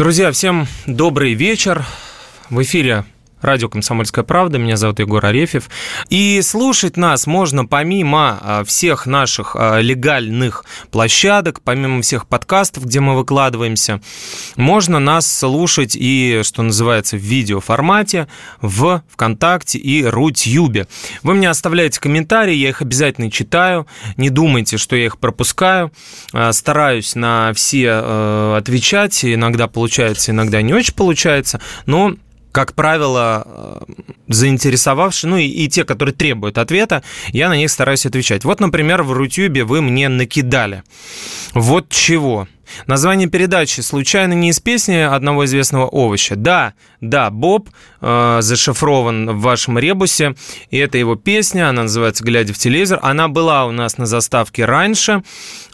Друзья, всем добрый вечер. В эфире радио «Комсомольская правда». Меня зовут Егор Арефьев. И слушать нас можно помимо а, всех наших а, легальных площадок, помимо всех подкастов, где мы выкладываемся, можно нас слушать и, что называется, в видеоформате в ВКонтакте и Рутюбе. Вы мне оставляете комментарии, я их обязательно читаю. Не думайте, что я их пропускаю. А, стараюсь на все отвечать. Иногда получается, иногда не очень получается. Но как правило, э, заинтересовавшие, ну и, и те, которые требуют ответа, я на них стараюсь отвечать. Вот, например, в Рутюбе вы мне накидали. Вот чего. Название передачи случайно не из песни одного известного овоща. Да, да, Боб э, зашифрован в вашем ребусе, и это его песня, она называется «Глядя в телевизор». Она была у нас на заставке раньше,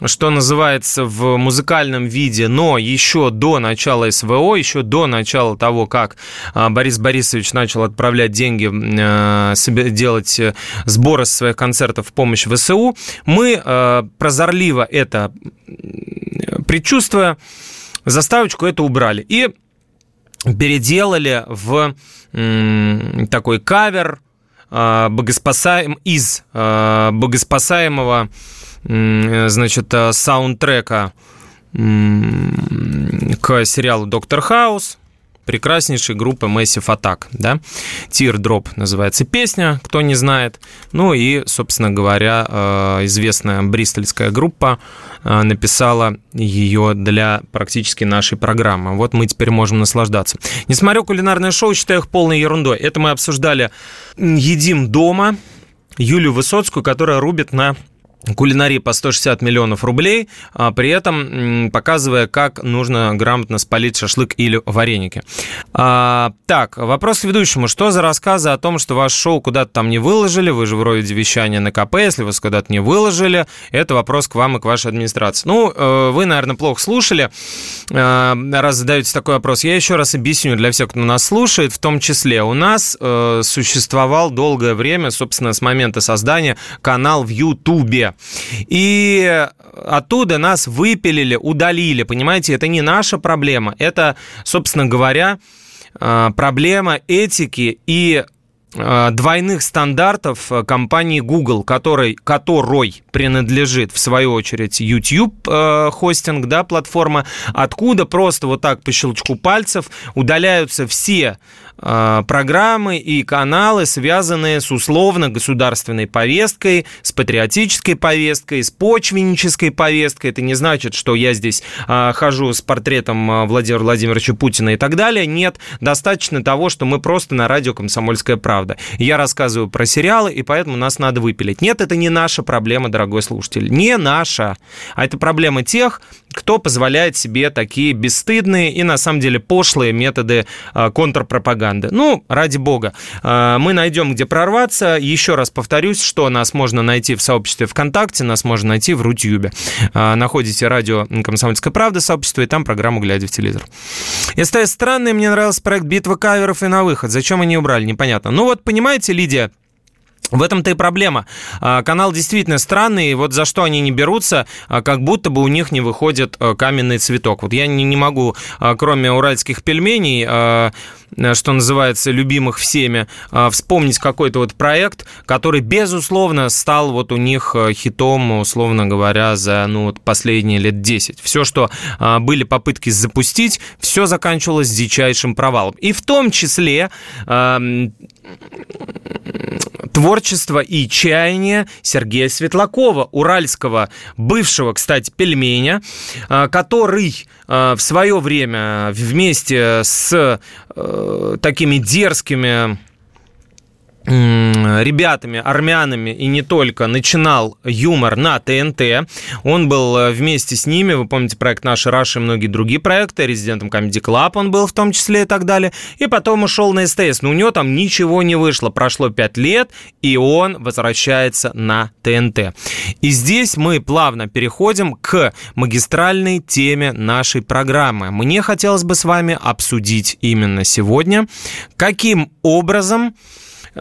что называется в музыкальном виде, но еще до начала СВО, еще до начала того, как э, Борис Борисович начал отправлять деньги, э, себе делать э, сборы со своих концертов в помощь ВСУ, мы э, прозорливо это предчувствуя заставочку, это убрали. И переделали в такой кавер а, богоспасаем, из а, богоспасаемого значит, саундтрека к сериалу «Доктор Хаус», прекраснейшей группы Massive Attack, да, Teardrop называется песня, кто не знает, ну и, собственно говоря, э, известная бристольская группа э, написала ее для практически нашей программы. Вот мы теперь можем наслаждаться. Не смотрю кулинарное шоу, считаю их полной ерундой. Это мы обсуждали «Едим дома», Юлию Высоцкую, которая рубит на кулинарии по 160 миллионов рублей, а при этом показывая, как нужно грамотно спалить шашлык или вареники. А, так, вопрос к ведущему. Что за рассказы о том, что ваш шоу куда-то там не выложили? Вы же вроде вещания на КП, если вас куда-то не выложили. Это вопрос к вам и к вашей администрации. Ну, э, вы, наверное, плохо слушали, э, раз задаете такой вопрос. Я еще раз объясню для всех, кто нас слушает, в том числе у нас э, существовал долгое время, собственно, с момента создания канал в Ютубе. И оттуда нас выпилили, удалили, понимаете, это не наша проблема, это, собственно говоря, э, проблема этики и э, двойных стандартов компании Google, которой, которой принадлежит, в свою очередь, YouTube э, хостинг, да, платформа, откуда просто вот так по щелчку пальцев удаляются все программы и каналы, связанные с условно-государственной повесткой, с патриотической повесткой, с почвеннической повесткой. Это не значит, что я здесь а, хожу с портретом а, Владимира Владимировича Путина и так далее. Нет, достаточно того, что мы просто на радио «Комсомольская правда». Я рассказываю про сериалы, и поэтому нас надо выпилить. Нет, это не наша проблема, дорогой слушатель. Не наша. А это проблема тех, кто позволяет себе такие бесстыдные и, на самом деле, пошлые методы контрпропаганды пропаганды. Ну, ради бога, а, мы найдем, где прорваться. Еще раз повторюсь, что нас можно найти в сообществе ВКонтакте, нас можно найти в Рутюбе. А, находите радио «Комсомольская правда» сообщество, и там программу «Глядя в телевизор». Если странный, мне нравился проект «Битва каверов» и «На выход». Зачем они убрали, непонятно. Ну вот, понимаете, Лидия, в этом-то и проблема. А, канал действительно странный, вот за что они не берутся, а, как будто бы у них не выходит а, каменный цветок. Вот я не, не могу, кроме уральских пельменей, что называется, любимых всеми, вспомнить какой-то вот проект, который, безусловно, стал вот у них хитом, условно говоря, за ну, вот последние лет 10. Все, что были попытки запустить, все заканчивалось дичайшим провалом. И в том числе творчество и чаяние Сергея Светлакова, уральского, бывшего, кстати, пельменя, который в свое время вместе с э, такими дерзкими ребятами, армянами и не только, начинал юмор на ТНТ. Он был э, вместе с ними, вы помните проект «Наши Раши» и многие другие проекты, резидентом Comedy Club он был в том числе и так далее. И потом ушел на СТС, но у него там ничего не вышло. Прошло 5 лет, и он возвращается на ТНТ. И здесь мы плавно переходим к магистральной теме нашей программы. Мне хотелось бы с вами обсудить именно сегодня, каким образом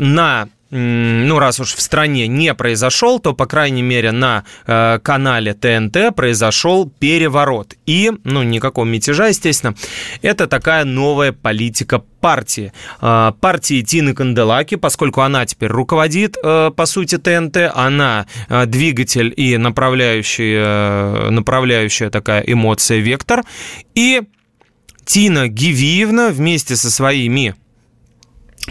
на ну, раз уж в стране не произошел, то, по крайней мере, на э, канале ТНТ произошел переворот. И, ну, никакого мятежа, естественно, это такая новая политика партии. Э, партии Тины Канделаки, поскольку она теперь руководит, э, по сути, ТНТ, она э, двигатель и направляющая, э, направляющая такая эмоция, вектор. И Тина Гивиевна вместе со своими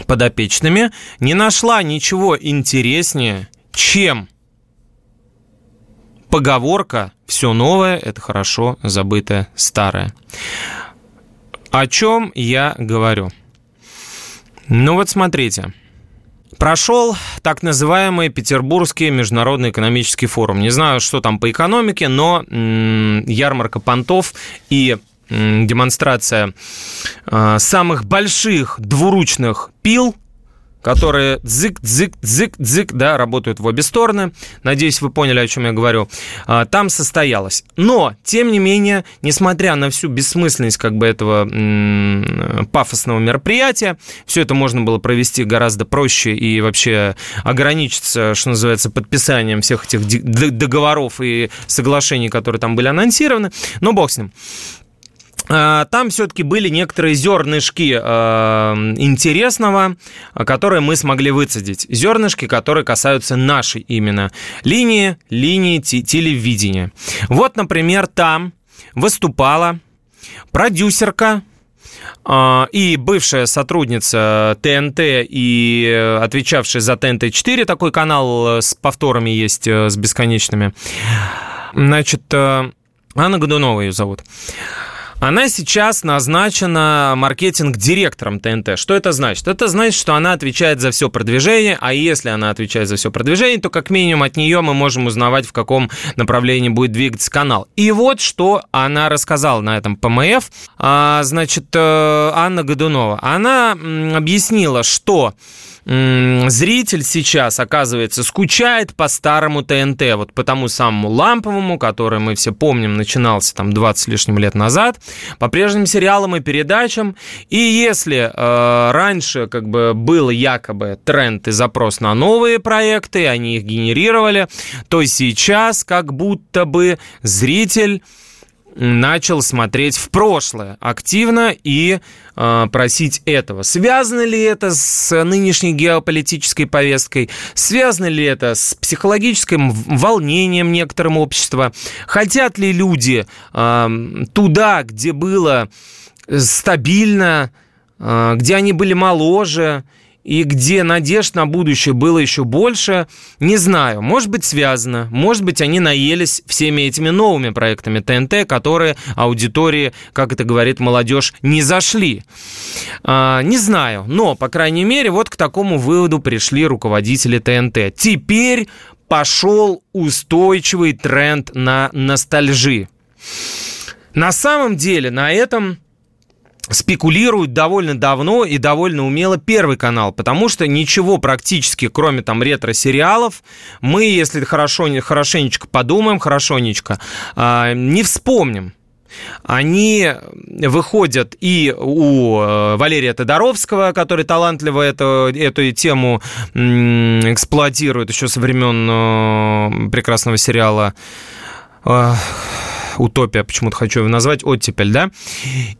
подопечными, не нашла ничего интереснее, чем поговорка «все новое – это хорошо забытое старое». О чем я говорю? Ну вот смотрите. Прошел так называемый Петербургский международный экономический форум. Не знаю, что там по экономике, но ярмарка понтов и демонстрация а, самых больших двуручных пил, которые дзык, дзык, дзык, дзык, да, работают в обе стороны. Надеюсь, вы поняли, о чем я говорю. А, там состоялось. Но, тем не менее, несмотря на всю бессмысленность как бы этого пафосного мероприятия, все это можно было провести гораздо проще и вообще ограничиться, что называется, подписанием всех этих договоров и соглашений, которые там были анонсированы. Но бог с ним. А, там все-таки были некоторые зернышки э, интересного, которые мы смогли выцедить. Зернышки, которые касаются нашей именно линии, линии телевидения. Вот, например, там выступала продюсерка э, и бывшая сотрудница ТНТ и отвечавшая за ТНТ-4, такой канал с повторами есть, э, с бесконечными. Значит, э, Анна Годунова ее зовут. Она сейчас назначена маркетинг-директором ТНТ. Что это значит? Это значит, что она отвечает за все продвижение, а если она отвечает за все продвижение, то как минимум от нее мы можем узнавать, в каком направлении будет двигаться канал. И вот что она рассказала на этом ПМФ. А, значит, э, Анна Годунова. Она объяснила, что зритель сейчас, оказывается, скучает по старому ТНТ, вот по тому самому ламповому, который мы все помним, начинался там 20 с лишним лет назад, по прежним сериалам и передачам. И если э, раньше как бы был якобы тренд и запрос на новые проекты, они их генерировали, то сейчас как будто бы зритель начал смотреть в прошлое активно и э, просить этого. Связано ли это с нынешней геополитической повесткой? Связано ли это с психологическим волнением некоторым общества? Хотят ли люди э, туда, где было стабильно, э, где они были моложе, и где надежд на будущее было еще больше, не знаю. Может быть, связано. Может быть, они наелись всеми этими новыми проектами ТНТ, которые аудитории, как это говорит молодежь, не зашли. А, не знаю. Но, по крайней мере, вот к такому выводу пришли руководители ТНТ. Теперь пошел устойчивый тренд на ностальжи. На самом деле на этом спекулируют довольно давно и довольно умело Первый канал, потому что ничего практически, кроме там ретро-сериалов, мы, если хорошо, хорошенечко подумаем, хорошенечко, а, не вспомним. Они выходят и у э, Валерия Тодоровского, который талантливо эту, эту тему эксплуатирует еще со времен э, прекрасного сериала «Утопия», почему-то хочу его назвать, «Оттепель», да,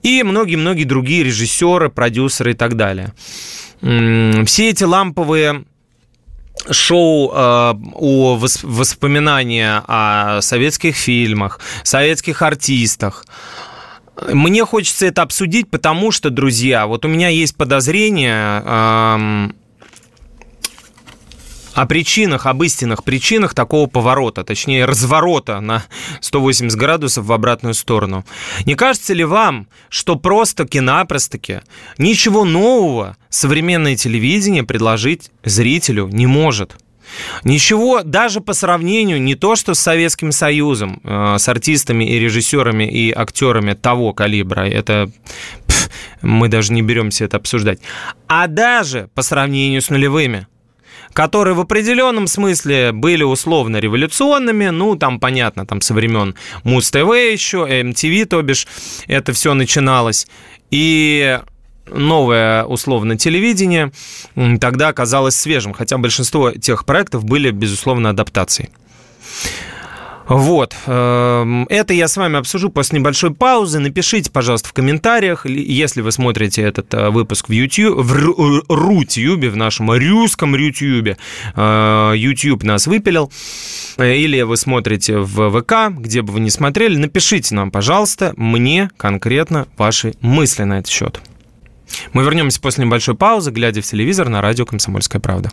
и многие-многие другие режиссеры, продюсеры и так далее. Все эти ламповые шоу э, о воспоминания о советских фильмах, советских артистах. Мне хочется это обсудить, потому что, друзья, вот у меня есть подозрение, э, о причинах, об истинных причинах такого поворота, точнее разворота на 180 градусов в обратную сторону. Не кажется ли вам, что просто-таки, ничего нового современное телевидение предложить зрителю не может? Ничего, даже по сравнению не то, что с Советским Союзом, э, с артистами и режиссерами и актерами того калибра, это пф, мы даже не беремся это обсуждать, а даже по сравнению с нулевыми которые в определенном смысле были условно революционными, ну, там, понятно, там со времен Муз-ТВ еще, MTV, то бишь, это все начиналось. И новое условно телевидение тогда оказалось свежим, хотя большинство тех проектов были, безусловно, адаптацией. Вот. Эм, это я с вами обсужу после небольшой паузы. Напишите, пожалуйста, в комментариях, если вы смотрите этот э, выпуск в YouTube, в Рутюбе, в нашем русском Рутюбе. Э, YouTube нас выпилил. Э, или вы смотрите в ВК, где бы вы ни смотрели. Напишите нам, пожалуйста, мне конкретно ваши мысли на этот счет. Мы вернемся после небольшой паузы, глядя в телевизор на радио «Комсомольская правда».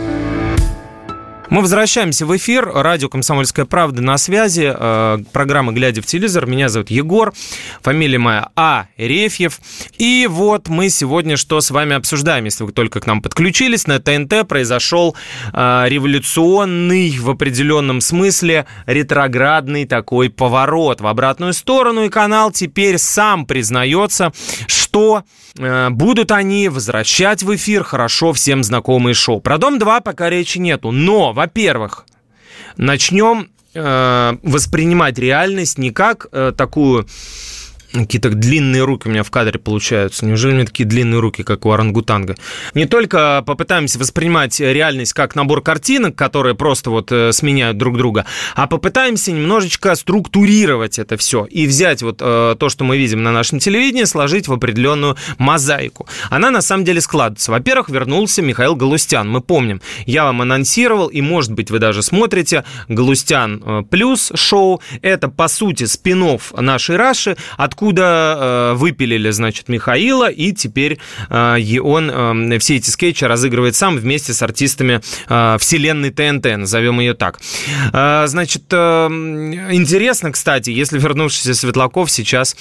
Мы возвращаемся в эфир. Радио «Комсомольская правда» на связи. Э, программа «Глядя в телевизор». Меня зовут Егор. Фамилия моя А. Рефьев. И вот мы сегодня что с вами обсуждаем. Если вы только к нам подключились, на ТНТ произошел э, революционный, в определенном смысле, ретроградный такой поворот в обратную сторону. И канал теперь сам признается, что будут они возвращать в эфир хорошо всем знакомые шоу. Про «Дом-2» пока речи нету. Но во-первых, начнем э, воспринимать реальность не как э, такую Какие-то длинные руки у меня в кадре получаются. Неужели у меня такие длинные руки, как у орангутанга? Не только попытаемся воспринимать реальность как набор картинок, которые просто вот э, сменяют друг друга, а попытаемся немножечко структурировать это все и взять вот э, то, что мы видим на нашем телевидении, сложить в определенную мозаику. Она на самом деле складывается. Во-первых, вернулся Михаил Галустян. Мы помним, я вам анонсировал, и может быть вы даже смотрите Галустян э, плюс шоу. Это по сути спин нашей Раши, откуда откуда э, выпилили, значит, Михаила, и теперь э, он э, все эти скетчи разыгрывает сам вместе с артистами вселенной ТНТ, назовем ее так. Значит, интересно, кстати, если вернувшийся Светлаков сейчас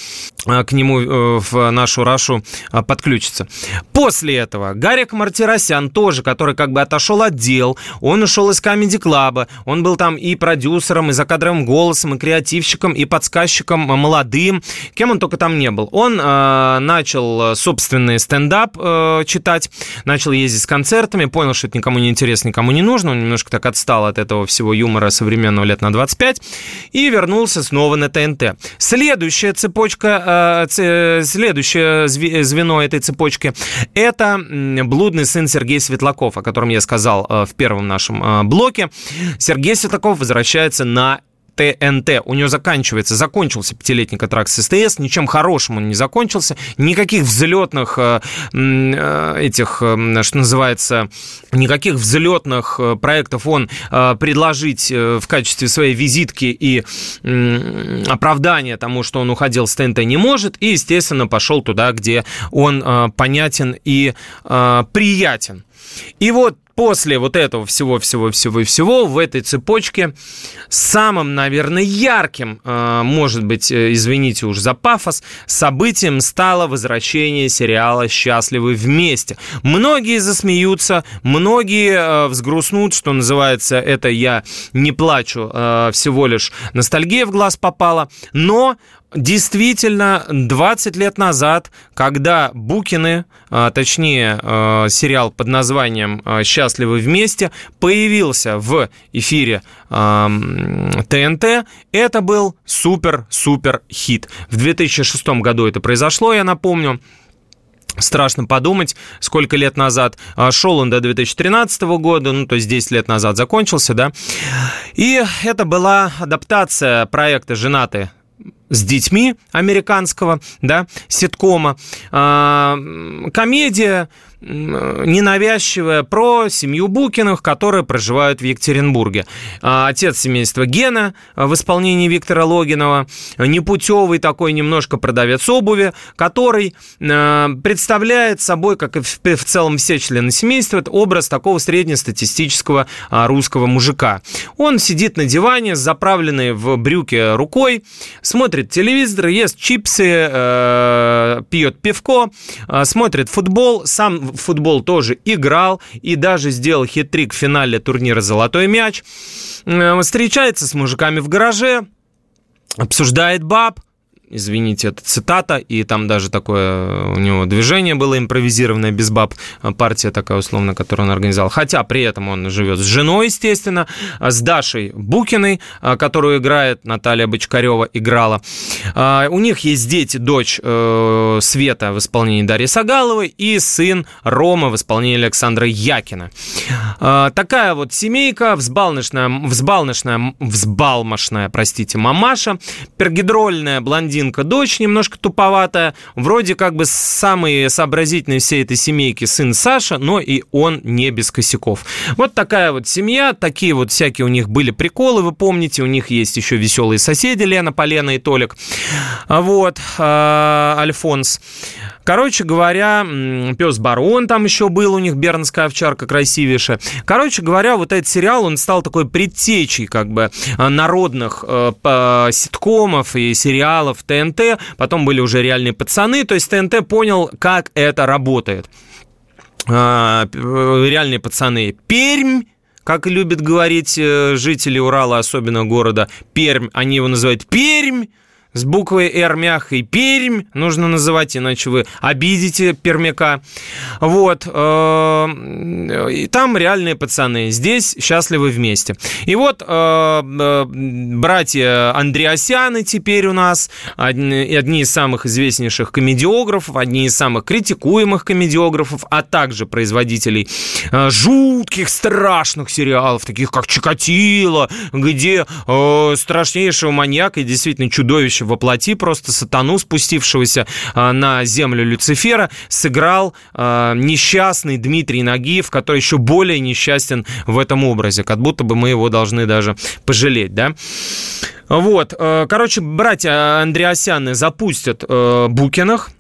к нему в нашу Рашу подключится. После этого Гарик Мартиросян тоже, который как бы отошел от дел, он ушел из Comedy Club, он был там и продюсером, и закадровым голосом, и креативщиком, и подсказчиком молодым, кем он только там не был. Он э, начал собственный стендап э, читать, начал ездить с концертами, понял, что это никому не интересно, никому не нужно, он немножко так отстал от этого всего юмора современного лет на 25 и вернулся снова на ТНТ. Следующая цепочка, э, следующее звено этой цепочки – это блудный сын Сергей Светлаков, о котором я сказал э, в первом нашем э, блоке. Сергей Светлаков возвращается на ТНТ. У него заканчивается, закончился пятилетний контракт с СТС, ничем хорошим он не закончился, никаких взлетных э, э, этих, э, что называется, никаких взлетных проектов он предложить в качестве своей визитки и оправдания тому, что он уходил с ТНТ не может, и, естественно, пошел туда, где он понятен и приятен. И вот после вот этого всего-всего-всего-всего в этой цепочке самым, наверное, ярким, э, может быть, э, извините уж за пафос, событием стало возвращение сериала «Счастливы вместе». Многие засмеются, многие э, взгрустнут, что называется, это я не плачу, всего лишь ностальгия в глаз попала, но Действительно, 20 лет назад, когда Букины, а, точнее а, сериал под названием а, «Счастливы вместе» появился в эфире ТНТ, это был супер-супер хит. В 2006 году это произошло, я напомню. Страшно подумать, сколько лет назад. Шел он до 2013 года, ну, то есть 10 лет назад закончился, да. И это была адаптация проекта «Женаты с детьми американского, да, ситкома. А, комедия, ненавязчивая про семью Букиных, которые проживают в Екатеринбурге. А, отец семейства Гена в исполнении Виктора Логинова, непутевый такой немножко продавец обуви, который представляет собой, как и в целом все члены семейства, образ такого среднестатистического русского мужика. Он сидит на диване, заправленный в брюки рукой, смотрит телевизор, ест чипсы, э, пьет пивко, э, смотрит футбол, сам в футбол тоже играл и даже сделал хитрик в финале турнира «Золотой мяч», встречается с мужиками в гараже, обсуждает баб, извините, это цитата, и там даже такое у него движение было импровизированное, без баб, партия такая условно, которую он организовал. Хотя при этом он живет с женой, естественно, с Дашей Букиной, которую играет Наталья Бочкарева, играла. А, у них есть дети, дочь э, Света в исполнении Дарьи Сагаловой и сын Рома в исполнении Александра Якина. А, такая вот семейка, взбалмошная, взбалмошная, взбалмошная, простите, мамаша, пергидрольная блондинка блондинка, дочь немножко туповатая, вроде как бы самый сообразительный всей этой семейки сын Саша, но и он не без косяков. Вот такая вот семья, такие вот всякие у них были приколы, вы помните, у них есть еще веселые соседи Лена, Полена и Толик. Вот, э, Альфонс. Короче говоря, пес Барон там еще был, у них бернская овчарка красивейшая. Короче говоря, вот этот сериал, он стал такой предтечей как бы народных э, ситкомов и сериалов ТНТ. Потом были уже реальные пацаны, то есть ТНТ понял, как это работает. Э, реальные пацаны. Пермь как любят говорить э, жители Урала, особенно города Пермь, они его называют Пермь, с буквой «Р» мягкой «Пермь» нужно называть, иначе вы обидите пермяка. Вот. Э, и там реальные пацаны. Здесь счастливы вместе. И вот э, э, братья Андреасяны теперь у нас, одни, из самых известнейших комедиографов, одни из самых критикуемых комедиографов, а также производителей жутких, страшных сериалов, таких как «Чикатило», где страшнейшего маньяка и действительно чудовище во плоти, просто сатану, спустившегося а, на землю Люцифера, сыграл а, несчастный Дмитрий Нагиев, который еще более несчастен в этом образе, как будто бы мы его должны даже пожалеть, да? Вот, э, короче, братья Андреасяны запустят э, Букинах,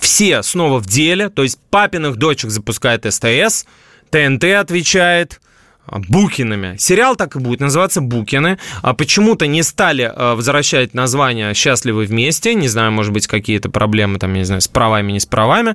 все снова в деле, то есть папиных дочек запускает СТС, ТНТ отвечает, Букинами. Сериал так и будет называться Букины. А почему-то не стали э, возвращать название «Счастливы вместе». Не знаю, может быть, какие-то проблемы там, не знаю, с правами, не с правами.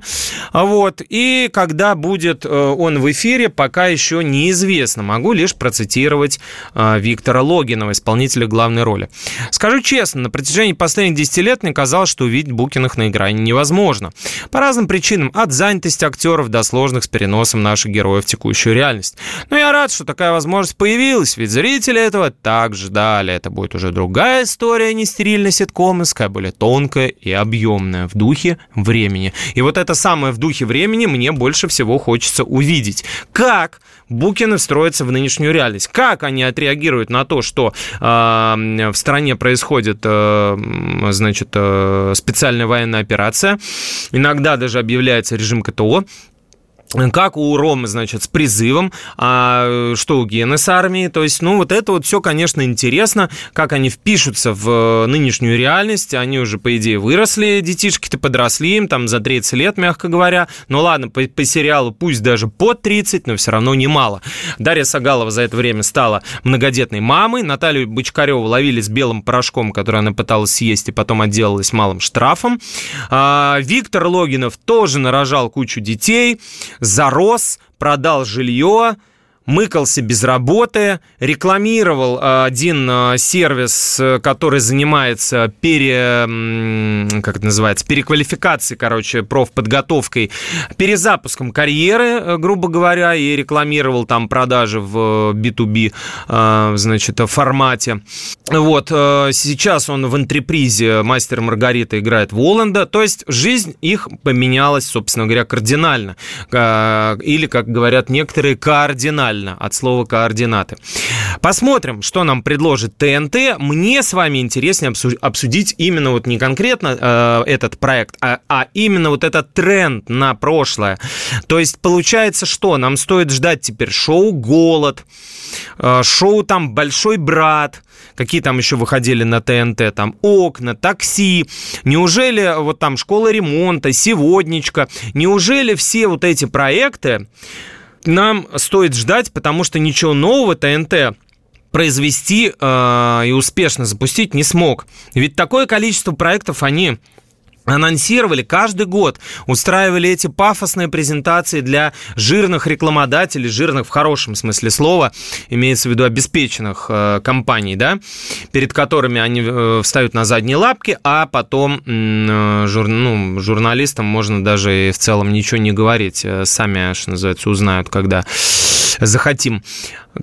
Вот. И когда будет э, он в эфире, пока еще неизвестно. Могу лишь процитировать Виктора Логинова, исполнителя главной роли. Скажу честно, на протяжении последних 10 лет мне казалось, что увидеть Букиных на экране невозможно. По разным причинам, от занятости актеров до сложных с переносом наших героев в текущую реальность. Но я рад, что такая возможность появилась, ведь зрители этого так ждали. Это будет уже другая история, не стерильная ситкомовская, более тонкая и объемная в духе времени. И вот это самое в духе времени мне больше всего хочется увидеть. Как Букины встроятся в нынешнюю реальность? Как они отреагируют на то, что э, в стране происходит, э, значит, э, специальная военная операция, иногда даже объявляется режим КТО, как у Ромы, значит, с призывом, а что у Гены с армией. То есть, ну, вот это вот все, конечно, интересно, как они впишутся в нынешнюю реальность. Они уже, по идее, выросли, детишки-то подросли, им там за 30 лет, мягко говоря. Ну, ладно, по, по сериалу пусть даже под 30, но все равно немало. Дарья Сагалова за это время стала многодетной мамой. Наталью Бочкареву ловили с белым порошком, который она пыталась съесть, и потом отделалась малым штрафом. А, Виктор Логинов тоже нарожал кучу детей зарос, продал жилье, мыкался без работы, рекламировал э, один э, сервис, э, который занимается пере, как это называется, переквалификацией, короче, профподготовкой, перезапуском карьеры, грубо говоря, и рекламировал там продажи в B2B, значит, формате. Вот, сейчас он в антрепризе «Мастер Маргарита» играет Воланда, то есть жизнь их поменялась, собственно говоря, кардинально. Или, как говорят некоторые, кардинально визуально от слова координаты. Посмотрим, что нам предложит ТНТ. Мне с вами интереснее обсудить именно вот не конкретно э, этот проект, а, а именно вот этот тренд на прошлое. То есть получается, что нам стоит ждать теперь шоу «Голод», э, шоу там «Большой брат», какие там еще выходили на ТНТ, там «Окна», «Такси». Неужели вот там «Школа ремонта», «Сегодничка», неужели все вот эти проекты нам стоит ждать, потому что ничего нового ТНТ произвести э, и успешно запустить не смог. Ведь такое количество проектов они анонсировали каждый год, устраивали эти пафосные презентации для жирных рекламодателей, жирных в хорошем смысле слова, имеется в виду обеспеченных э, компаний, да, перед которыми они э, встают на задние лапки, а потом э, жур, ну, журналистам можно даже и в целом ничего не говорить, э, сами, что называется, узнают, когда захотим.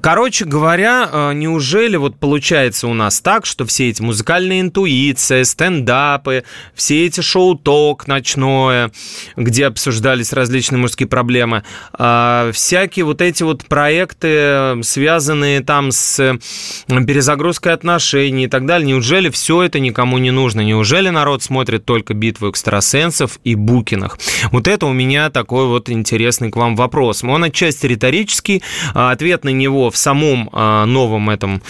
Короче говоря, э, неужели вот получается у нас так, что все эти музыкальные интуиции, стендапы, все эти шоу-ток ночное, где обсуждались различные мужские проблемы, а, всякие вот эти вот проекты, связанные там с перезагрузкой отношений и так далее, неужели все это никому не нужно? Неужели народ смотрит только битву экстрасенсов и Букиных? Вот это у меня такой вот интересный к вам вопрос. Он отчасти риторический, а ответ на него в самом а, новом этом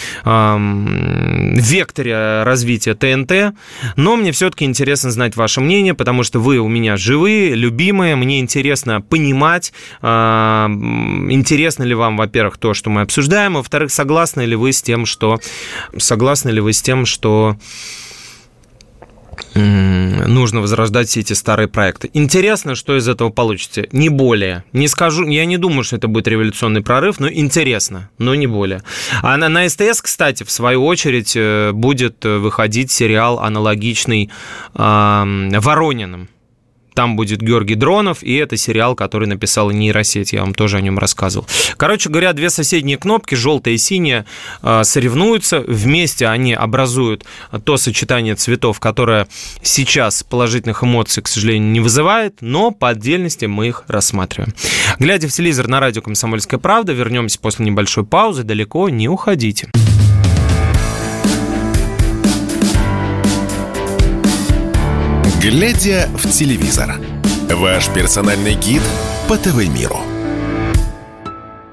векторе развития ТНТ, но мне все-таки интересно знать ваше мнение, потому что вы у меня живые, любимые, мне интересно понимать, а, интересно ли вам, во-первых, то, что мы обсуждаем, во-вторых, согласны ли вы с тем, что согласны ли вы с тем, что нужно возрождать все эти старые проекты. Интересно, что из этого получится. Не более. Не скажу, я не думаю, что это будет революционный прорыв, но интересно, но не более. А на, на СТС, кстати, в свою очередь, э, будет выходить сериал аналогичный э, Ворониным. Там будет Георгий Дронов, и это сериал, который написала нейросеть, я вам тоже о нем рассказывал. Короче говоря, две соседние кнопки, желтая и синяя, а, соревнуются, вместе они образуют то сочетание цветов, которое сейчас положительных эмоций, к сожалению, не вызывает, но по отдельности мы их рассматриваем. Глядя в телевизор на радио «Комсомольская правда», вернемся после небольшой паузы, далеко не уходите. Глядя в телевизор. Ваш персональный гид по ТВ-миру.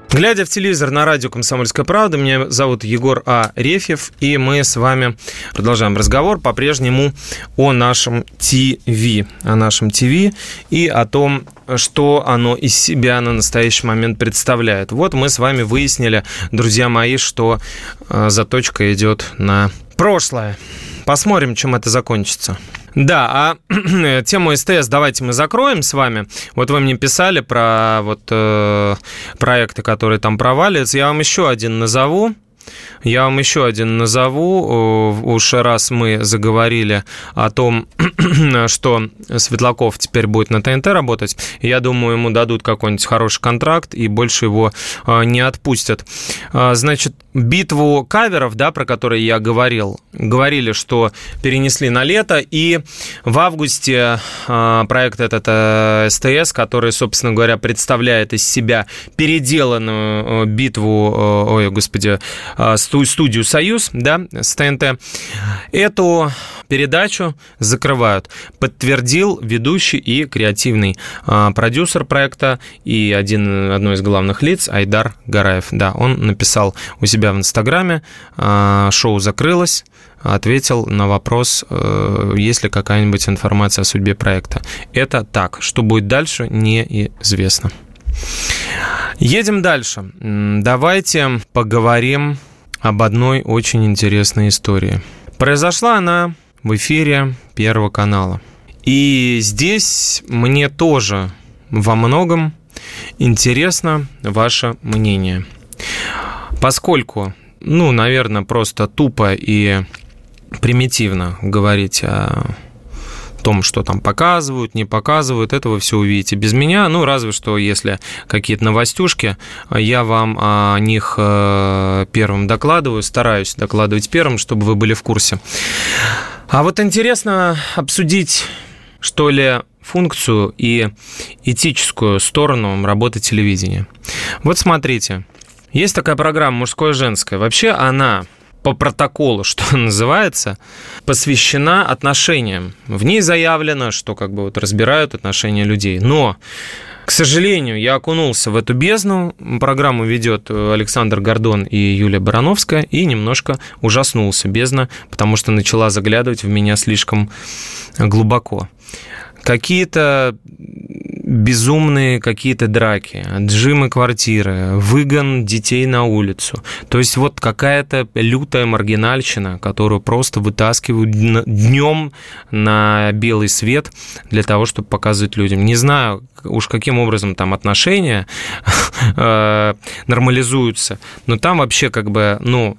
Глядя в телевизор на радио «Комсомольская правда», меня зовут Егор А. Рефьев, и мы с вами продолжаем разговор по-прежнему о нашем ТВ, о нашем ТВ и о том, что оно из себя на настоящий момент представляет. Вот мы с вами выяснили, друзья мои, что э, заточка идет на прошлое. Посмотрим, чем это закончится. Да, а тему СТС давайте мы закроем с вами. Вот вы мне писали про вот э, проекты, которые там проваливаются. Я вам еще один назову. Я вам еще один назову. Уж раз мы заговорили о том, что Светлаков теперь будет на ТНТ работать, я думаю, ему дадут какой-нибудь хороший контракт и больше его а, не отпустят. А, значит, битву каверов, да, про которые я говорил, говорили, что перенесли на лето, и в августе а, проект этот э, СТС, который, собственно говоря, представляет из себя переделанную э, битву, э, ой, господи, студию «Союз», да, с ТНТ, эту передачу закрывают. Подтвердил ведущий и креативный а, продюсер проекта и один, одно из главных лиц Айдар Гараев. Да, он написал у себя в Инстаграме, а, шоу закрылось, ответил на вопрос, э, есть ли какая-нибудь информация о судьбе проекта. Это так. Что будет дальше, неизвестно. Едем дальше. Давайте поговорим об одной очень интересной истории. Произошла она в эфире Первого канала. И здесь мне тоже во многом интересно ваше мнение. Поскольку, ну, наверное, просто тупо и примитивно говорить о том, что там показывают, не показывают, это вы все увидите без меня. Ну, разве что, если какие-то новостюшки, я вам о них э, первым докладываю, стараюсь докладывать первым, чтобы вы были в курсе. А вот интересно обсудить, что ли, функцию и этическую сторону работы телевидения. Вот смотрите, Есть такая программа «Мужское женское». Вообще она по протоколу, что называется, посвящена отношениям. В ней заявлено, что как бы вот разбирают отношения людей. Но к сожалению, я окунулся в эту бездну. Программу ведет Александр Гордон и Юлия Барановская, и немножко ужаснулся бездна, потому что начала заглядывать в меня слишком глубоко. Какие-то безумные какие-то драки, отжимы квартиры, выгон детей на улицу. То есть вот какая-то лютая маргинальщина, которую просто вытаскивают днем на белый свет для того, чтобы показывать людям. Не знаю уж каким образом там отношения э, нормализуются, но там вообще как бы, ну,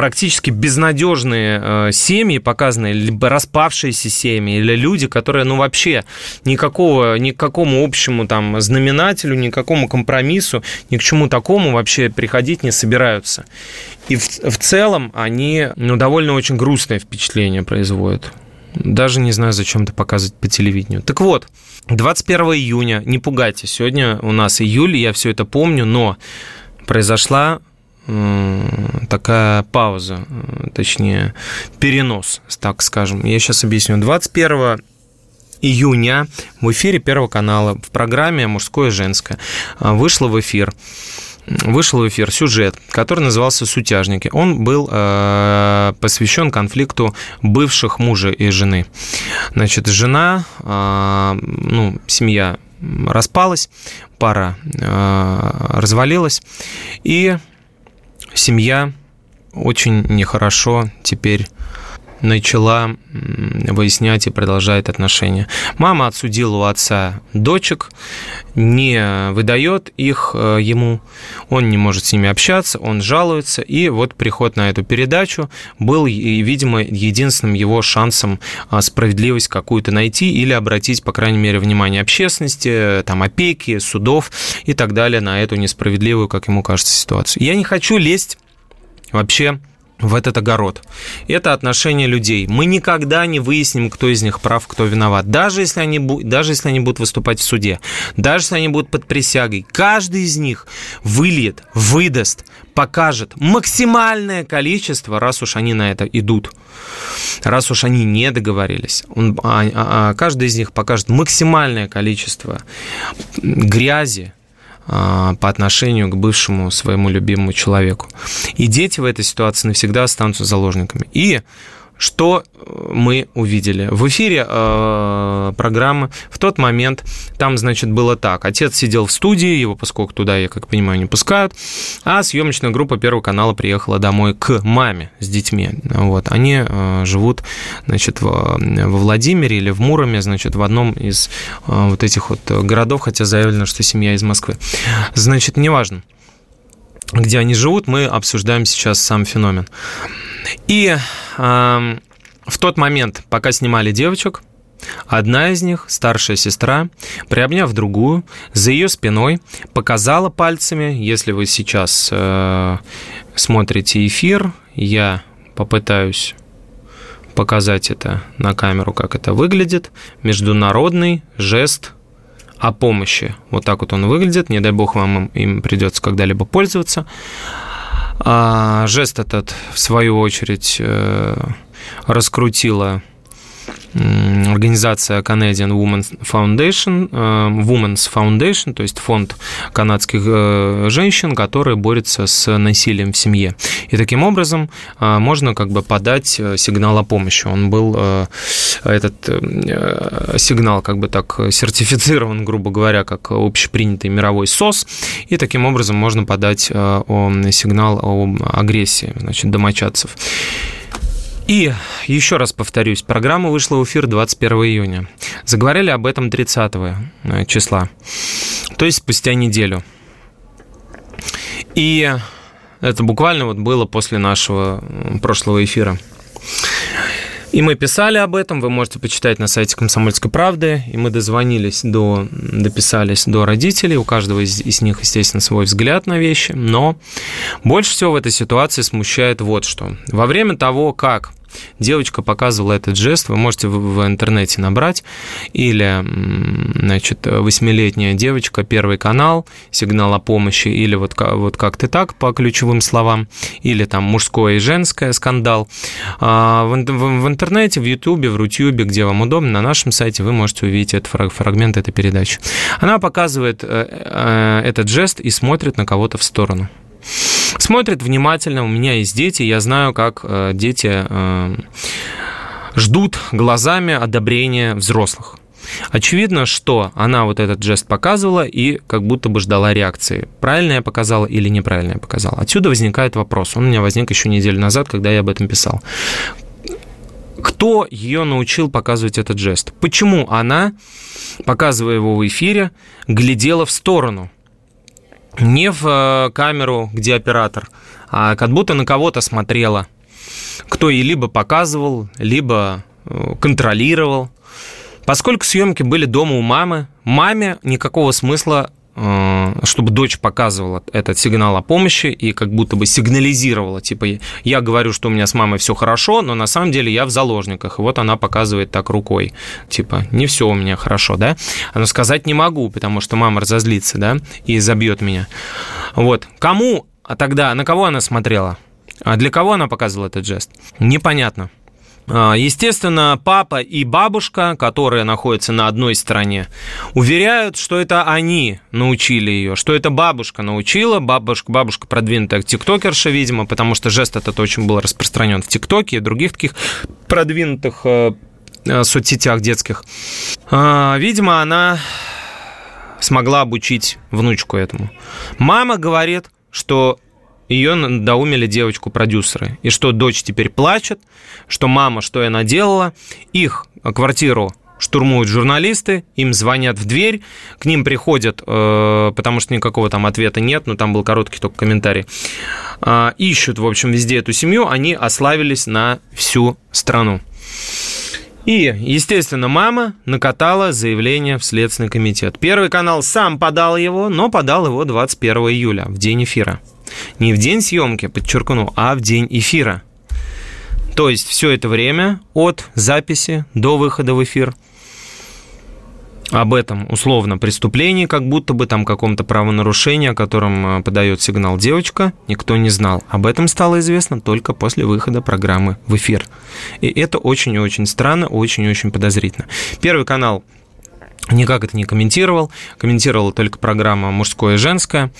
практически безнадежные э, семьи показаны, либо распавшиеся семьи, или люди, которые, ну, вообще никакого, ни к какому общему там знаменателю, ни к какому компромиссу, ни к чему такому вообще приходить не собираются. И в, в целом они, ну, довольно очень грустное впечатление производят. Даже не знаю, зачем это показывать по телевидению. Так вот, 21 июня, не пугайтесь, сегодня у нас июль, я все это помню, но произошла такая пауза, точнее, перенос, так скажем. Я сейчас объясню. 21 июня в эфире Первого канала в программе «Мужское и женское» вышло в эфир вышел в эфир сюжет, который назывался «Сутяжники». Он был э, посвящен конфликту бывших мужа и жены. Значит, жена, э, ну, семья распалась, пара э, развалилась, и семья очень нехорошо теперь начала выяснять и продолжает отношения. Мама отсудила у отца дочек, не выдает их э, ему, он не может с ними общаться, он жалуется, и вот приход на эту передачу был, видимо, единственным его шансом а, справедливость какую-то найти или обратить, по крайней мере, внимание общественности, там, опеки, судов и так далее на эту несправедливую, как ему кажется, ситуацию. Я не хочу лезть вообще в этот огород. Это отношение людей. Мы никогда не выясним, кто из них прав, кто виноват. Даже если они, даже если они будут выступать в суде, даже если они будут под присягой, каждый из них выльет, выдаст, покажет максимальное количество, раз уж они на это идут, раз уж они не договорились. Он, а, а, а каждый из них покажет максимальное количество грязи, по отношению к бывшему своему любимому человеку. И дети в этой ситуации навсегда останутся заложниками. И что мы увидели? В эфире э, программы в тот момент там, значит, было так. Отец сидел в студии, его, поскольку туда, я как понимаю, не пускают, а съемочная группа Первого канала приехала домой к маме с детьми. Вот. Они э, живут, значит, в, во Владимире или в Муроме, значит, в одном из э, вот этих вот городов, хотя заявлено, что семья из Москвы. Значит, неважно где они живут, мы обсуждаем сейчас сам феномен. И э, в тот момент, пока снимали девочек, Одна из них, старшая сестра, приобняв другую, за ее спиной показала пальцами, если вы сейчас э, смотрите эфир, я попытаюсь показать это на камеру, как это выглядит, международный жест о помощи. Вот так вот он выглядит, не дай бог вам им придется когда-либо пользоваться. А жест этот, в свою очередь, э, раскрутила организация Canadian Women's Foundation, э, Women's Foundation, то есть фонд канадских э, женщин, который борется с насилием в семье. И таким образом э, можно как бы подать сигнал о помощи. Он был, этот сигнал как бы так сертифицирован, грубо говоря, как общепринятый мировой СОС, и таким образом можно подать сигнал о агрессии значит, домочадцев. И еще раз повторюсь, программа вышла в эфир 21 июня. Заговорили об этом 30 э, числа, то есть спустя неделю. И это буквально вот было после нашего прошлого эфира. И мы писали об этом, вы можете почитать на сайте «Комсомольской правды». И мы дозвонились до, дописались до родителей. У каждого из, из них, естественно, свой взгляд на вещи. Но больше всего в этой ситуации смущает вот что. Во время того, как девочка показывала этот жест, вы можете в, интернете набрать, или, значит, восьмилетняя девочка, первый канал, сигнал о помощи, или вот, вот как-то так по ключевым словам, или там мужское и женское, скандал. А, в, в, в интернете, в Ютубе, в Рутюбе, где вам удобно, на нашем сайте вы можете увидеть этот фрагмент этой передачи. Она показывает э, э, этот жест и смотрит на кого-то в сторону. Смотрит внимательно, у меня есть дети, я знаю, как э, дети ждут глазами одобрения взрослых. Очевидно, что она вот этот жест показывала и как будто бы ждала реакции. Правильно я показала или неправильно я показала. Отсюда возникает вопрос. Он у меня возник еще неделю назад, когда я об этом писал. Кто ее научил показывать этот жест? Почему она, показывая его в эфире, глядела в сторону? Не в э, камеру, где оператор, а как будто на кого-то смотрела. Кто ей либо показывал, либо э, контролировал. Поскольку съемки были дома у мамы, маме никакого смысла чтобы дочь показывала этот сигнал о помощи и как будто бы сигнализировала, типа, я говорю, что у меня с мамой все хорошо, но на самом деле я в заложниках, и вот она показывает так рукой, типа, не все у меня хорошо, да, но сказать не могу, потому что мама разозлится, да, и забьет меня. Вот, кому, а тогда, на кого она смотрела? А для кого она показывала этот жест? Непонятно. А, естественно, папа и бабушка, которые находятся на одной стороне, уверяют, что это они научили ее, что это бабушка научила, бабушка, бабушка продвинутая тиктокерша, видимо, потому что жест этот очень был распространен в тиктоке и других таких продвинутых э, э, соцсетях детских. А, видимо, она смогла обучить внучку этому. Мама говорит, что ее надоумили девочку-продюсеры. И что дочь теперь плачет, что мама, что я наделала. Их квартиру штурмуют журналисты, им звонят в дверь, к ним приходят, э, потому что никакого там ответа нет, но там был короткий только комментарий, э, ищут, в общем, везде эту семью, они ославились на всю страну. И, естественно, мама накатала заявление в Следственный комитет. Первый канал сам подал его, но подал его 21 июля, в день эфира. Не в день съемки, подчеркну, а в день эфира. То есть все это время от записи до выхода в эфир об этом условно преступлении, как будто бы там каком-то правонарушении, о котором э, подает сигнал девочка, никто не знал. Об этом стало известно только после выхода программы в эфир. И это очень и очень странно, очень и очень подозрительно. Первый канал никак это не комментировал, комментировала только программа «Мужское и женское»,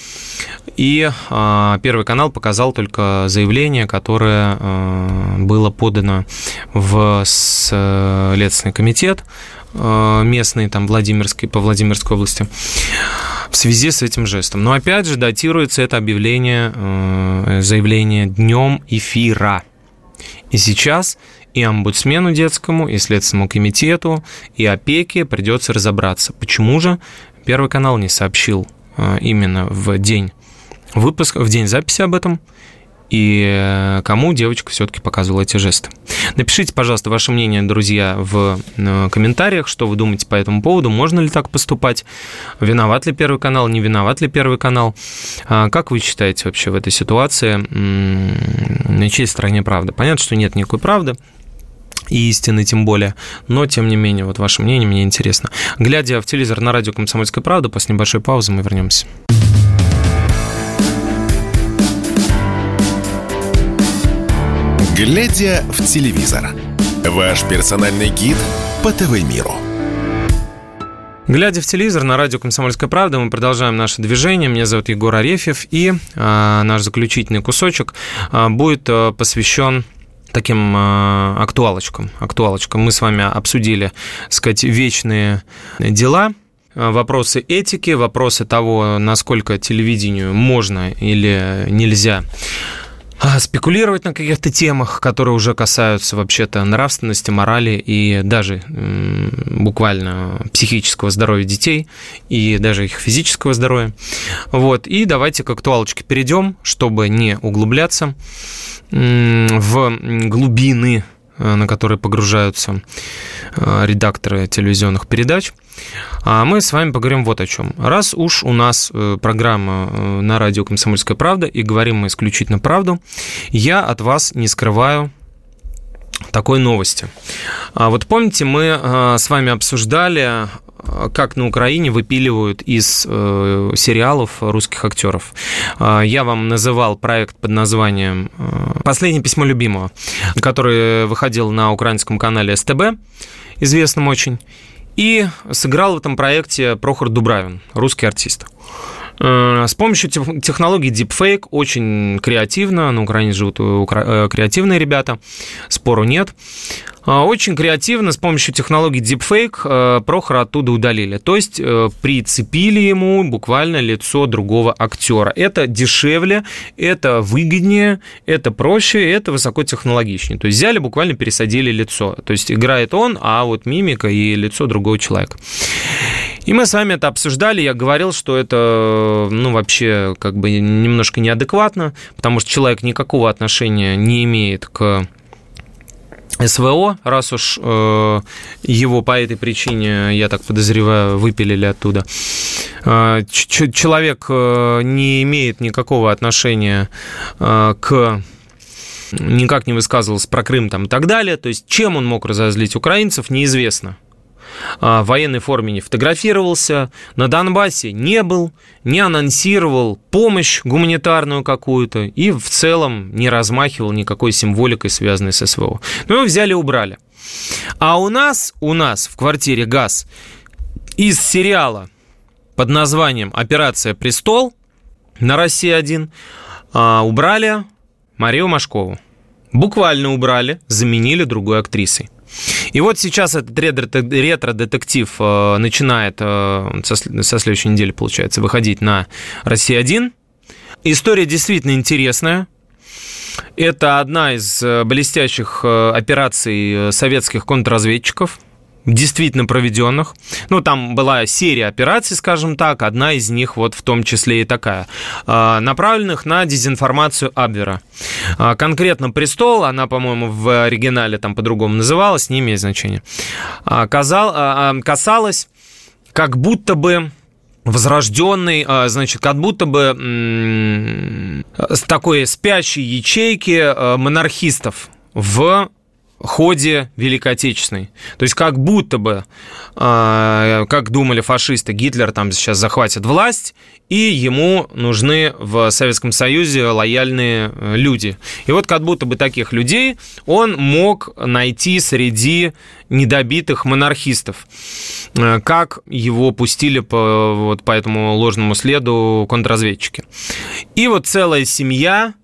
и э, Первый канал показал только заявление, которое э, было подано в Следственный комитет э, местный, там, Владимирской, по Владимирской области, в связи с этим жестом. Но опять же датируется это объявление, э, заявление днем эфира. И сейчас и омбудсмену детскому, и Следственному комитету, и опеке придется разобраться, почему же? Первый канал не сообщил а, именно в день выпуска, в день записи об этом, и э, кому девочка все-таки показывала эти жесты. Напишите, пожалуйста, ваше мнение, друзья, в э, комментариях, что вы думаете по этому поводу, можно ли так поступать, виноват ли Первый канал, не виноват ли Первый канал. А как вы считаете вообще в этой ситуации, на чьей стороне правда? Понятно, что нет никакой правды, и истины тем более. Но, тем не менее, вот ваше мнение мне интересно. Глядя в телевизор на радио «Комсомольская правда», после небольшой паузы мы вернемся. Глядя в телевизор. Ваш персональный гид по ТВ-миру. Глядя в телевизор на радио «Комсомольская правда», мы продолжаем наше движение. Меня зовут Егор Арефьев, и а, наш заключительный кусочек а, будет а, посвящен таким э, актуалочкам. актуалочкам. Мы с вами обсудили, так сказать, вечные дела, э, вопросы этики, вопросы того, насколько телевидению можно или нельзя а, спекулировать на каких-то темах, которые уже касаются вообще-то нравственности, морали и даже буквально психического здоровья детей и даже их физического здоровья. Вот. И давайте к актуалочке перейдем, чтобы не углубляться в глубины, на которые погружаются э, редакторы телевизионных передач. А мы с вами поговорим вот о чем. Раз уж у нас э, программа на радио «Комсомольская правда» и говорим мы исключительно правду, я от вас не скрываю такой новости. А вот помните, мы с вами обсуждали, как на Украине выпиливают из э, сериалов русских актеров. Я вам называл проект под названием «Последнее письмо любимого», который выходил на украинском канале СТБ, известном очень. И сыграл в этом проекте Прохор Дубравин, русский артист. Э, с помощью технологии Deepfake очень креативно, на Украине живут э, креативные ребята, спору нет. Э, очень креативно с помощью технологии Deepfake Прохора оттуда удалили. То есть прицепили ему буквально лицо другого актера. Это дешевле, это выгоднее, это проще, это высокотехнологичнее. То есть взяли, буквально пересадили лицо. То есть играет он, а вот мимика и лицо другого человека. И мы с вами это обсуждали, я говорил, что это, ну, вообще, как бы немножко неадекватно, потому что человек никакого отношения не имеет к СВО, раз уж э, его по этой причине, я так подозреваю, выпилили оттуда. Э, человек э, не имеет никакого отношения э, к никак не высказывался про Крым там и так далее. То есть чем он мог разозлить украинцев, неизвестно. А, в военной форме не фотографировался, на Донбассе не был, не анонсировал помощь гуманитарную какую-то и в целом не размахивал никакой символикой, связанной с СВО. Ну, его взяли и убрали. А у нас, у нас в квартире газ из сериала под названием «Операция «Престол» на России-1» а, убрали Марию Машкову. Буквально убрали, заменили другой актрисой. И вот сейчас этот ретро-детектив э, начинает э, со следующей недели, получается, выходить на «Россия-1». История действительно интересная. Это одна из э, блестящих операций советских контрразведчиков – действительно проведенных. Ну, там была серия операций, скажем так, одна из них вот в том числе и такая, а, направленных на дезинформацию Абвера. А, конкретно «Престол», она, по-моему, в оригинале там по-другому называлась, не имеет значения, а, касалась как будто бы возрожденный, значит, как будто бы такой спящей ячейки монархистов в ходе Великой Отечественной. То есть как будто бы, а, как думали фашисты, Гитлер там сейчас захватит власть, и ему нужны в Советском Союзе лояльные э, люди. И вот как будто бы таких людей он мог найти среди недобитых монархистов. Э, как его пустили по, вот, по этому ложному следу контрразведчики. И вот целая семья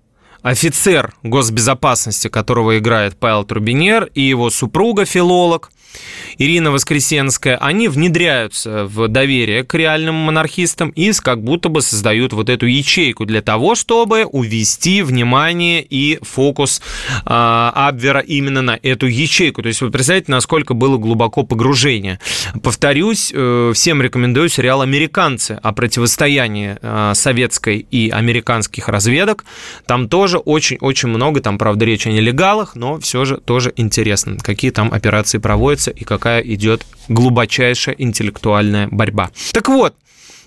офицер госбезопасности, которого играет Павел Трубинер, и его супруга, филолог, Ирина Воскресенская, они внедряются в доверие к реальным монархистам и как будто бы создают вот эту ячейку для того, чтобы увести внимание и фокус э, Абвера именно на эту ячейку. То есть вы представляете, насколько было глубоко погружение. Повторюсь, э, всем рекомендую сериал «Американцы» о противостоянии э, советской и американских разведок. Там тоже очень-очень много, там, правда, речь о нелегалах, но все же тоже интересно, какие там операции проводятся и какая какая идет глубочайшая интеллектуальная борьба. Так вот,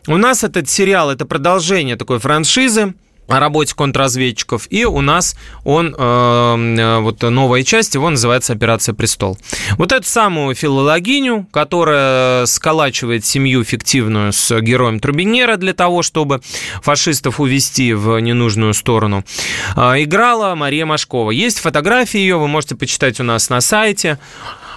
у нас этот сериал, это продолжение такой франшизы, о работе контрразведчиков, и у нас он, э, э, вот новая часть, его называется «Операция Престол». Вот эту самую филологиню, которая сколачивает семью фиктивную с героем Трубинера для того, чтобы фашистов увести в ненужную сторону, э, играла Мария Машкова. Есть фотографии ее, вы можете почитать у нас на сайте.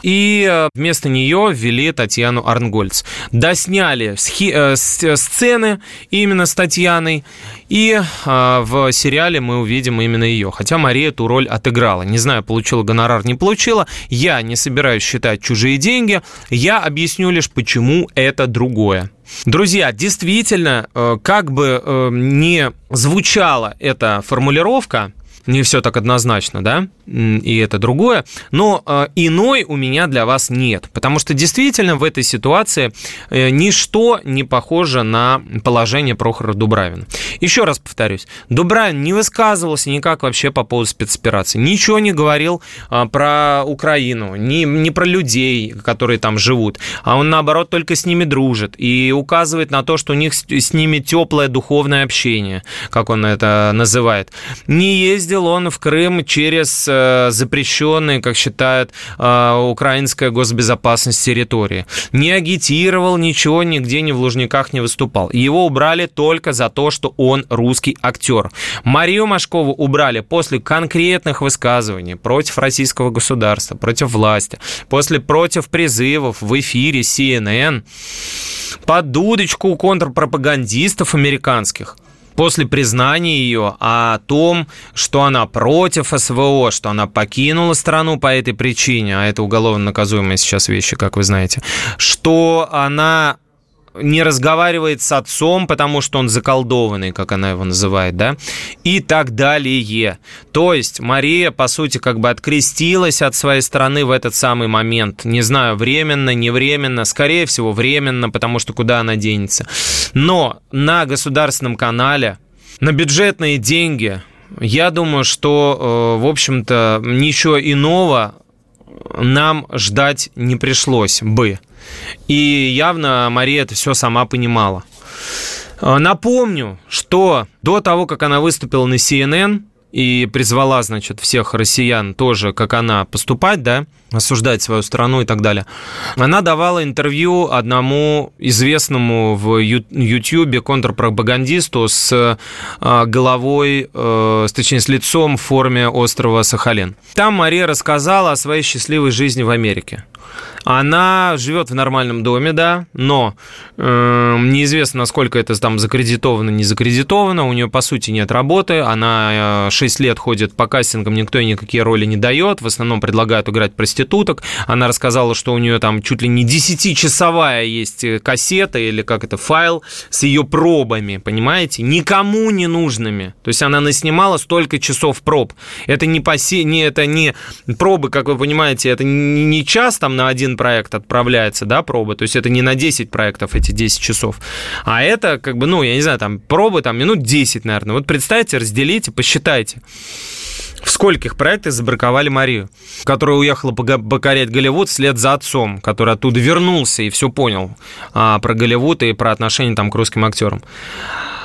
И э, вместо нее ввели Татьяну Арнгольц. Досняли э, сцены именно с Татьяной, и э, в сериале мы увидим именно ее. Хотя Мария эту роль отыграла. Не знаю, получила гонорар, не получила. Я не собираюсь считать чужие деньги. Я объясню лишь, почему это другое. Друзья, действительно, как бы не звучала эта формулировка, не все так однозначно, да, и это другое, но э, иной у меня для вас нет, потому что действительно в этой ситуации э, ничто не похоже на положение Прохора Дубравина. Еще раз повторюсь, Дубравин не высказывался никак вообще по поводу спецоперации, ничего не говорил э, про Украину, не, не про людей, которые там живут, а он наоборот только с ними дружит и указывает на то, что у них с, ними теплое духовное общение, как он это называет. Не ездил ездил он в Крым через э, запрещенные, как считают, э, украинская госбезопасность территории. Не агитировал, ничего нигде ни в Лужниках не выступал. Его убрали только за то, что он русский актер. Марию Машкову убрали после конкретных высказываний против российского государства, против власти, после против призывов в эфире CNN, под дудочку контрпропагандистов американских после признания ее о том, что она против СВО, что она покинула страну по этой причине, а это уголовно наказуемые сейчас вещи, как вы знаете, что она не разговаривает с отцом, потому что он заколдованный, как она его называет, да, и так далее. То есть Мария, по сути, как бы открестилась от своей страны в этот самый момент. Не знаю, временно, не временно, скорее всего, временно, потому что куда она денется. Но на государственном канале, на бюджетные деньги, я думаю, что, э, в общем-то, ничего иного нам ждать не пришлось бы. И явно Мария это все сама понимала. А, напомню, что до того, как она выступила на CNN и призвала, значит, всех россиян тоже, как она, поступать, да, осуждать свою страну и так далее. Она давала интервью одному известному в Ютьюбе контрпропагандисту с а, головой, э, точнее, с лицом в форме острова Сахалин. Там Мария рассказала о своей счастливой жизни в Америке. Она живет в нормальном доме, да, но э, неизвестно, насколько это там закредитовано, не закредитовано. У нее, по сути, нет работы. Она э, 6 лет ходит по кастингам, никто ей никакие роли не дает. В основном предлагают играть проституток. Она рассказала, что у нее там чуть ли не 10-часовая есть кассета или как это, файл с ее пробами, понимаете? Никому не нужными. То есть она наснимала столько часов проб. Это не, посе... не, это не пробы, как вы понимаете, это не час там на один проект отправляется, да, пробы, то есть это не на 10 проектов эти 10 часов, а это как бы, ну, я не знаю, там пробы там минут 10, наверное. Вот представьте, разделите, посчитайте. В скольких проектах забраковали Марию, которая уехала покорять Голливуд вслед за отцом, который оттуда вернулся и все понял а, про Голливуд и про отношения там к русским актерам.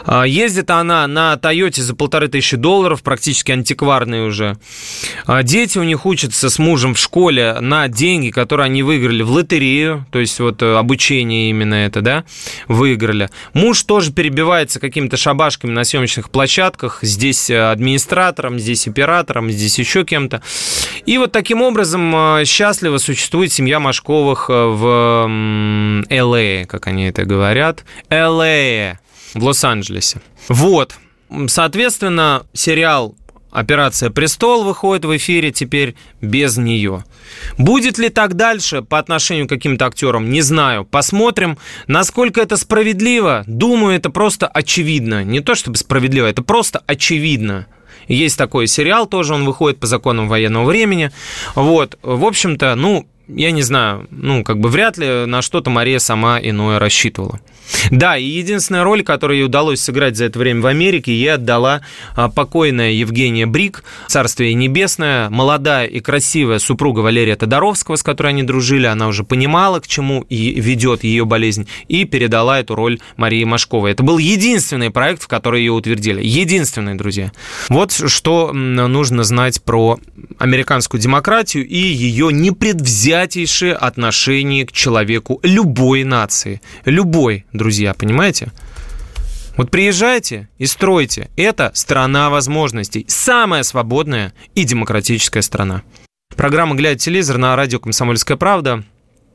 А, ездит она на Тойоте за полторы тысячи долларов, практически антикварные уже. А, дети у них учатся с мужем в школе на деньги, которые они выиграли в лотерею, то есть вот э, обучение именно это, да, выиграли. Муж тоже перебивается какими-то шабашками на съемочных площадках, здесь э, администратором, здесь оператором, здесь еще кем-то. И вот таким образом э, счастливо существует семья Машковых в Л.А., как они это говорят. Л.А в Лос-Анджелесе. Вот. Соответственно, сериал Операция «Престол» выходит в эфире теперь без нее. Будет ли так дальше по отношению к каким-то актерам, не знаю. Посмотрим, насколько это справедливо. Думаю, это просто очевидно. Не то чтобы справедливо, это просто очевидно. Есть такой сериал, тоже он выходит по законам военного времени. Вот, в общем-то, ну, я не знаю, ну, как бы вряд ли на что-то Мария сама иное рассчитывала. Да, и единственная роль, которую ей удалось сыграть за это время в Америке, ей отдала а, покойная Евгения Брик, царствие небесное, молодая и красивая супруга Валерия Тодоровского, с которой они дружили, она уже понимала, к чему и ведет ее болезнь, и передала эту роль Марии Машковой. Это был единственный проект, в который ее утвердили. Единственный, друзья. Вот что нужно знать про американскую демократию и ее непредвзятейшее отношение к человеку любой нации. Любой, друзья, понимаете? Вот приезжайте и стройте. Это страна возможностей. Самая свободная и демократическая страна. Программа «Глядя телевизор» на радио «Комсомольская правда».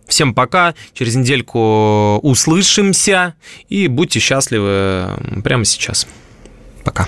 Всем пока. Через недельку услышимся. И будьте счастливы прямо сейчас. Пока.